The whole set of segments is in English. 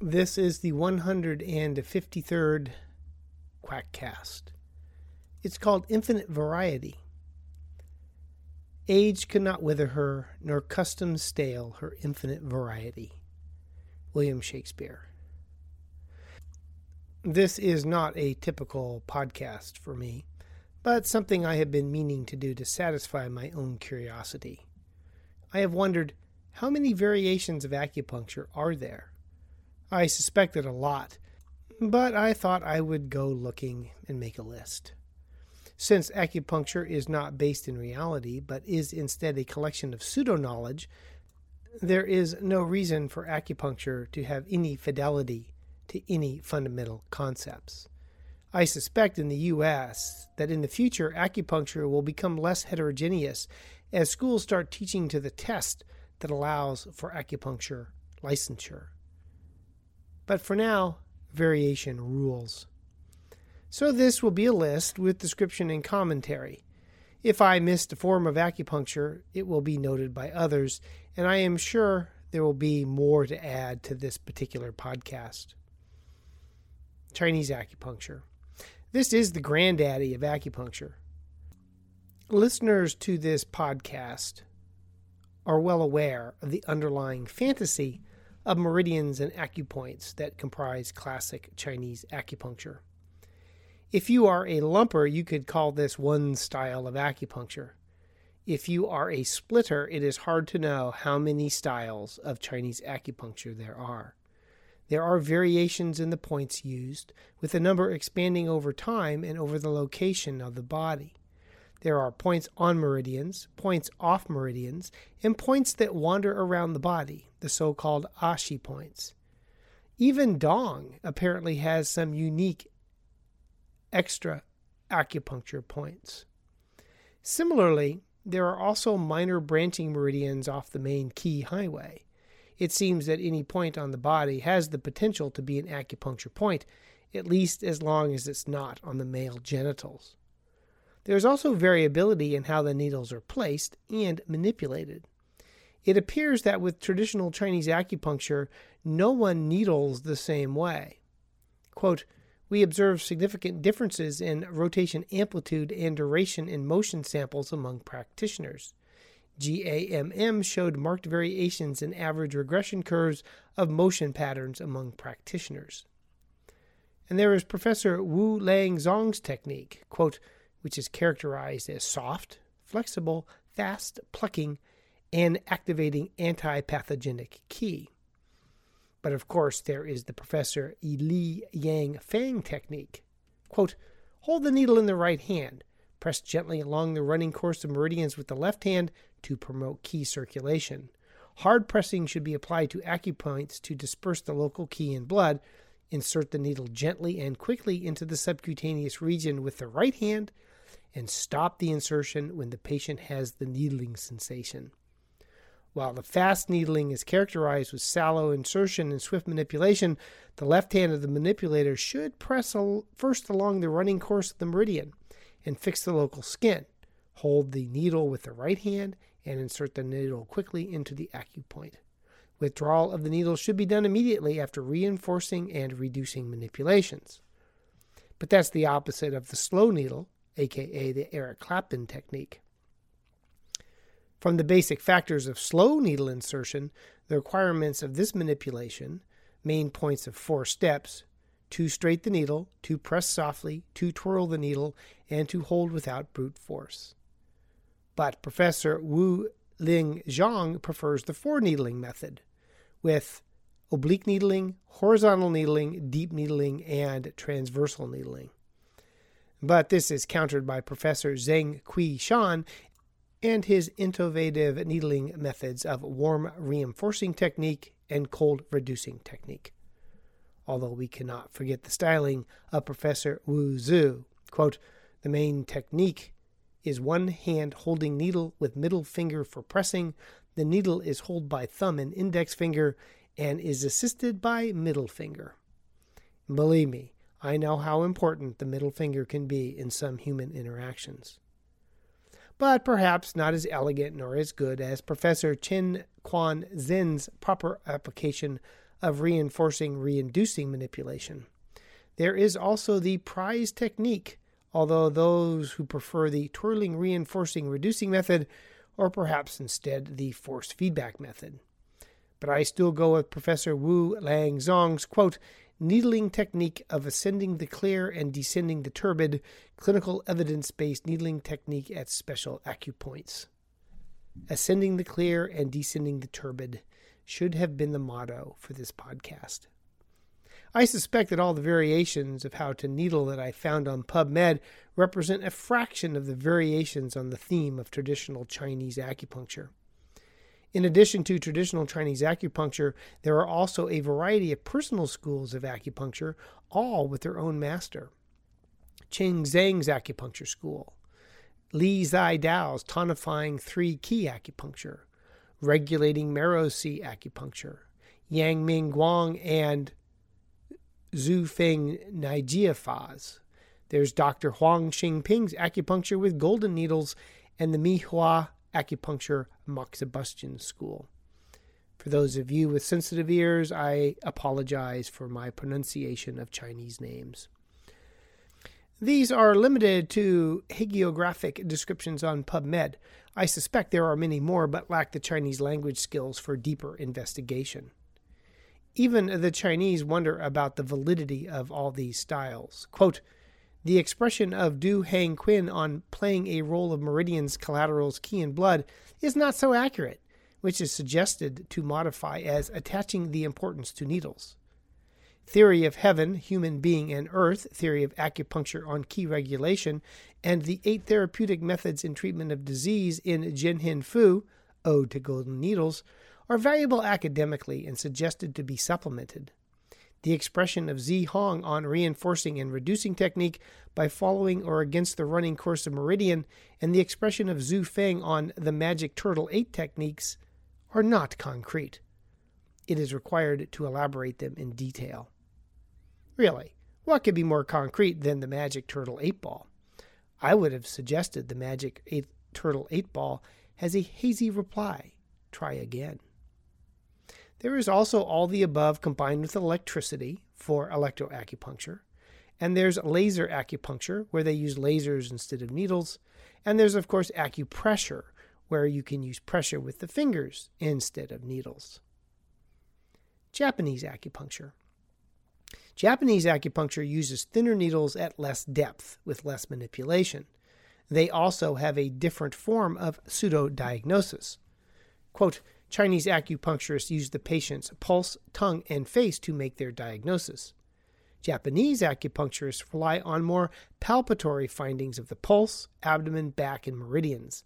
This is the 153rd Quackcast. It's called Infinite Variety. Age could not wither her, nor custom stale her infinite variety. William Shakespeare. This is not a typical podcast for me, but something I have been meaning to do to satisfy my own curiosity. I have wondered how many variations of acupuncture are there? I suspected a lot, but I thought I would go looking and make a list. Since acupuncture is not based in reality, but is instead a collection of pseudo knowledge, there is no reason for acupuncture to have any fidelity to any fundamental concepts. I suspect in the U.S. that in the future acupuncture will become less heterogeneous as schools start teaching to the test that allows for acupuncture licensure. But for now, variation rules. So this will be a list with description and commentary. If I missed a form of acupuncture, it will be noted by others, and I am sure there will be more to add to this particular podcast. Chinese acupuncture. This is the granddaddy of acupuncture. Listeners to this podcast are well aware of the underlying fantasy of meridians and acupoints that comprise classic Chinese acupuncture. If you are a lumper, you could call this one style of acupuncture. If you are a splitter, it is hard to know how many styles of Chinese acupuncture there are. There are variations in the points used, with the number expanding over time and over the location of the body. There are points on meridians, points off meridians, and points that wander around the body, the so called ashi points. Even Dong apparently has some unique extra acupuncture points. Similarly, there are also minor branching meridians off the main key highway. It seems that any point on the body has the potential to be an acupuncture point, at least as long as it's not on the male genitals. There is also variability in how the needles are placed and manipulated. It appears that with traditional Chinese acupuncture, no one needles the same way. Quote, we observe significant differences in rotation amplitude and duration in motion samples among practitioners. GAMM showed marked variations in average regression curves of motion patterns among practitioners. And there is Professor Wu Lang Zong's technique. Quote, which is characterized as soft, flexible, fast plucking, and activating anti-pathogenic qi. But of course, there is the Professor Li Yang Fang technique. Quote, hold the needle in the right hand, press gently along the running course of meridians with the left hand to promote qi circulation. Hard pressing should be applied to acupoints to disperse the local qi in blood. Insert the needle gently and quickly into the subcutaneous region with the right hand and stop the insertion when the patient has the needling sensation. While the fast needling is characterized with sallow insertion and swift manipulation, the left hand of the manipulator should press first along the running course of the meridian and fix the local skin. Hold the needle with the right hand and insert the needle quickly into the acupoint. Withdrawal of the needle should be done immediately after reinforcing and reducing manipulations. But that's the opposite of the slow needle, aka the Eric Clapton technique. From the basic factors of slow needle insertion, the requirements of this manipulation, main points of four steps to straight the needle, to press softly, to twirl the needle, and to hold without brute force. But Professor Wu Ling Zhang prefers the four needling method, with oblique needling, horizontal needling, deep needling, and transversal needling. But this is countered by Professor Zheng Kui Shan and his innovative needling methods of warm reinforcing technique and cold reducing technique. Although we cannot forget the styling of Professor Wu Zhu. Quote, the main technique is one hand holding needle with middle finger for pressing. The needle is held by thumb and index finger and is assisted by middle finger. Believe me, I know how important the middle finger can be in some human interactions. But perhaps not as elegant nor as good as Professor Chen Quan Zin's proper application of reinforcing reinducing manipulation. There is also the prize technique, although those who prefer the twirling reinforcing reducing method, or perhaps instead the force feedback method. But I still go with Professor Wu Lang Zong's quote, needling technique of ascending the clear and descending the turbid, clinical evidence based needling technique at special acupoints. Ascending the clear and descending the turbid should have been the motto for this podcast. I suspect that all the variations of how to needle that I found on PubMed represent a fraction of the variations on the theme of traditional Chinese acupuncture. In addition to traditional Chinese acupuncture, there are also a variety of personal schools of acupuncture, all with their own master. Cheng Zhang's acupuncture school, Li Zai Dao's tonifying three key acupuncture, regulating marrow C acupuncture, Yang Ming Guang and Zhu Feng Nijia Fas. There's Dr. Huang Xingping's acupuncture with golden needles and the Mihua acupuncture Moxibustion school. For those of you with sensitive ears, I apologize for my pronunciation of Chinese names. These are limited to hagiographic descriptions on PubMed. I suspect there are many more, but lack the Chinese language skills for deeper investigation. Even the Chinese wonder about the validity of all these styles. Quote, the expression of Du Hang Quin on playing a role of meridians, collaterals, qi and blood is not so accurate, which is suggested to modify as attaching the importance to needles. Theory of Heaven, Human Being, and Earth, Theory of Acupuncture on Qi Regulation, and the Eight Therapeutic Methods in Treatment of Disease in Jianhin Fu, Ode to Golden Needles, are valuable academically and suggested to be supplemented the expression of Zi Hong on reinforcing and reducing technique by following or against the running course of meridian, and the expression of Zhu Feng on the magic turtle 8 techniques are not concrete. It is required to elaborate them in detail. Really, what could be more concrete than the magic turtle 8 ball? I would have suggested the magic eight, turtle 8 ball has a hazy reply. Try again. There is also all the above combined with electricity for electroacupuncture. And there's laser acupuncture, where they use lasers instead of needles. And there's, of course, acupressure, where you can use pressure with the fingers instead of needles. Japanese acupuncture. Japanese acupuncture uses thinner needles at less depth with less manipulation. They also have a different form of pseudo diagnosis. Quote, Chinese acupuncturists use the patient's pulse, tongue, and face to make their diagnosis. Japanese acupuncturists rely on more palpatory findings of the pulse, abdomen, back, and meridians.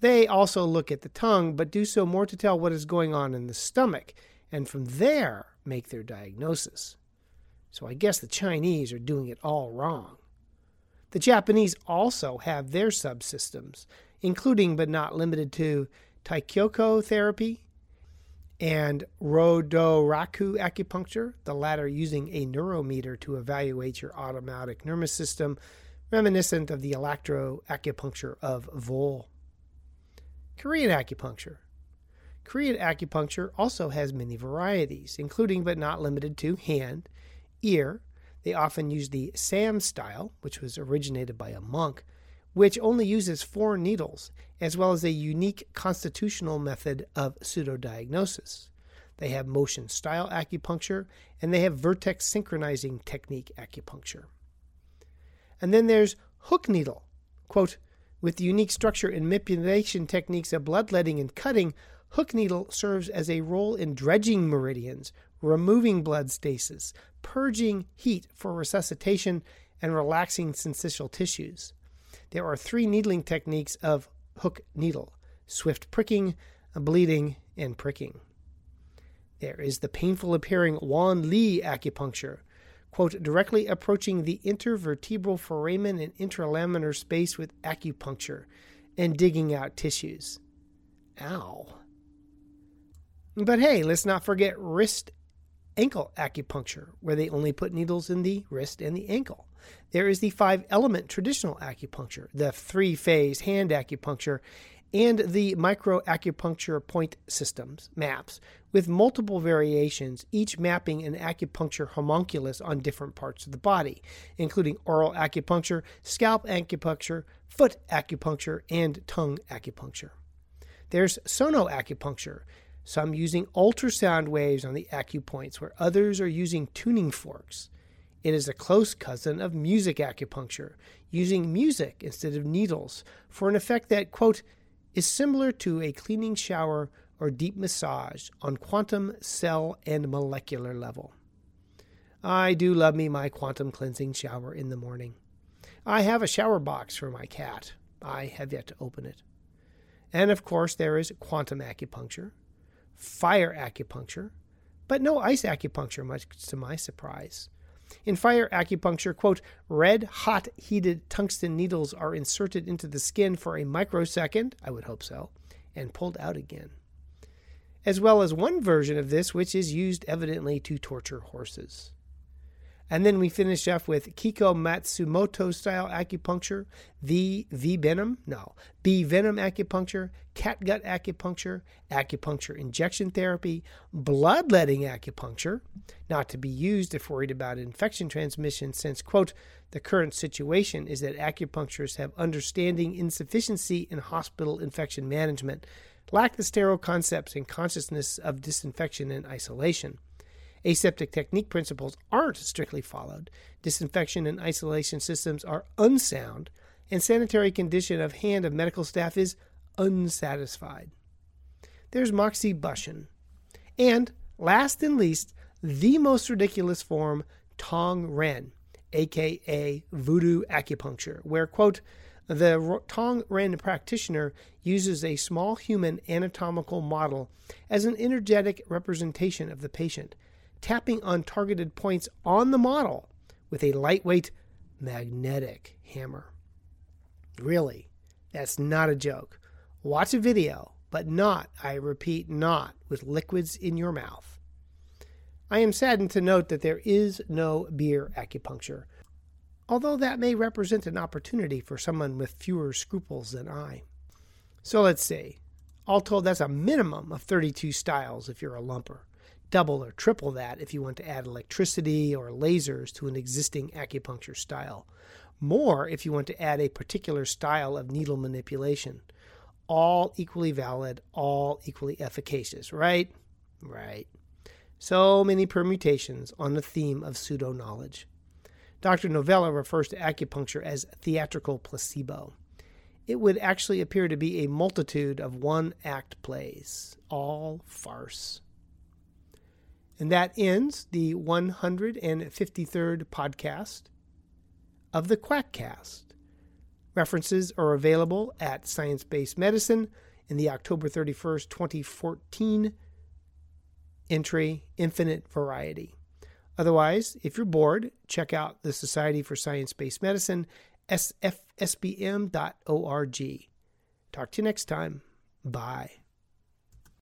They also look at the tongue, but do so more to tell what is going on in the stomach, and from there make their diagnosis. So I guess the Chinese are doing it all wrong. The Japanese also have their subsystems, including but not limited to Taikyoko therapy, and Ryodoraku acupuncture, the latter using a neurometer to evaluate your autonomic nervous system, reminiscent of the electroacupuncture of Voll. Korean acupuncture. Korean acupuncture also has many varieties, including but not limited to hand, ear. They often use the Saam style, which was originated by a monk, which only uses four needles, as well as a unique constitutional method of pseudodiagnosis. They have motion style acupuncture, and they have vertex synchronizing technique acupuncture. And then there's hook needle. Quote, with the unique structure and manipulation techniques of bloodletting and cutting, hook needle serves as a role in dredging meridians, removing blood stasis, purging heat for resuscitation, and relaxing syncytial tissues. There are three needling techniques of hook needle swift pricking, bleeding, and pricking. There is the painful appearing Wan Li acupuncture, quote, directly approaching the intervertebral foramen and intralaminar space with acupuncture and digging out tissues. Ow. But hey, let's not forget wrist ankle acupuncture, where they only put needles in the wrist and the ankle. There is the five element traditional acupuncture, the three phase hand acupuncture, and the micro acupuncture point systems, MAPS, with multiple variations, each mapping an acupuncture homunculus on different parts of the body, including oral acupuncture, scalp acupuncture, foot acupuncture, and tongue acupuncture. There's sono acupuncture, some using ultrasound waves on the acupoints, where others are using tuning forks. It is a close cousin of music acupuncture, using music instead of needles for an effect that, quote, is similar to a cleaning shower or deep massage on quantum, cell, and molecular level. I do love me my quantum cleansing shower in the morning. I have a shower box for my cat. I have yet to open it. And of course, there is quantum acupuncture, fire acupuncture, but no ice acupuncture, much to my surprise. In fire acupuncture, quote, red hot heated tungsten needles are inserted into the skin for a microsecond, I would hope so, and pulled out again. As well as one version of this, which is used evidently to torture horses. And then we finish off with Kiko Matsumoto style acupuncture, V V venom, no, bee venom acupuncture, catgut acupuncture, acupuncture injection therapy, bloodletting acupuncture, not to be used if worried about infection transmission, since, quote, the current situation is that acupuncturists have understanding insufficiency in hospital infection management, lack the sterile concepts and consciousness of disinfection and isolation. Aseptic technique principles aren't strictly followed, disinfection and isolation systems are unsound, and sanitary condition of hand of medical staff is unsatisfied. There's Moxibustion. And, last and least, the most ridiculous form, Tong Ren, aka voodoo acupuncture, where, quote, the Tong Ren practitioner uses a small human anatomical model as an energetic representation of the patient tapping on targeted points on the model with a lightweight magnetic hammer. Really, that's not a joke. Watch a video, but not, I repeat, not with liquids in your mouth. I am saddened to note that there is no beer acupuncture, although that may represent an opportunity for someone with fewer scruples than I. So let's see. All told, that's a minimum of 32 styles if you're a lumper double or triple that if you want to add electricity or lasers to an existing acupuncture style. More if you want to add a particular style of needle manipulation. All equally valid, all equally efficacious, right? Right. So many permutations on the theme of pseudo knowledge. Dr. Novella refers to acupuncture as theatrical placebo. It would actually appear to be a multitude of one act plays, all farce. And that ends the 153rd podcast of the Quackcast. References are available at Science Based Medicine in the October 31st, 2014 entry Infinite Variety. Otherwise, if you're bored, check out the Society for Science Based Medicine, sfsbm.org. Talk to you next time. Bye.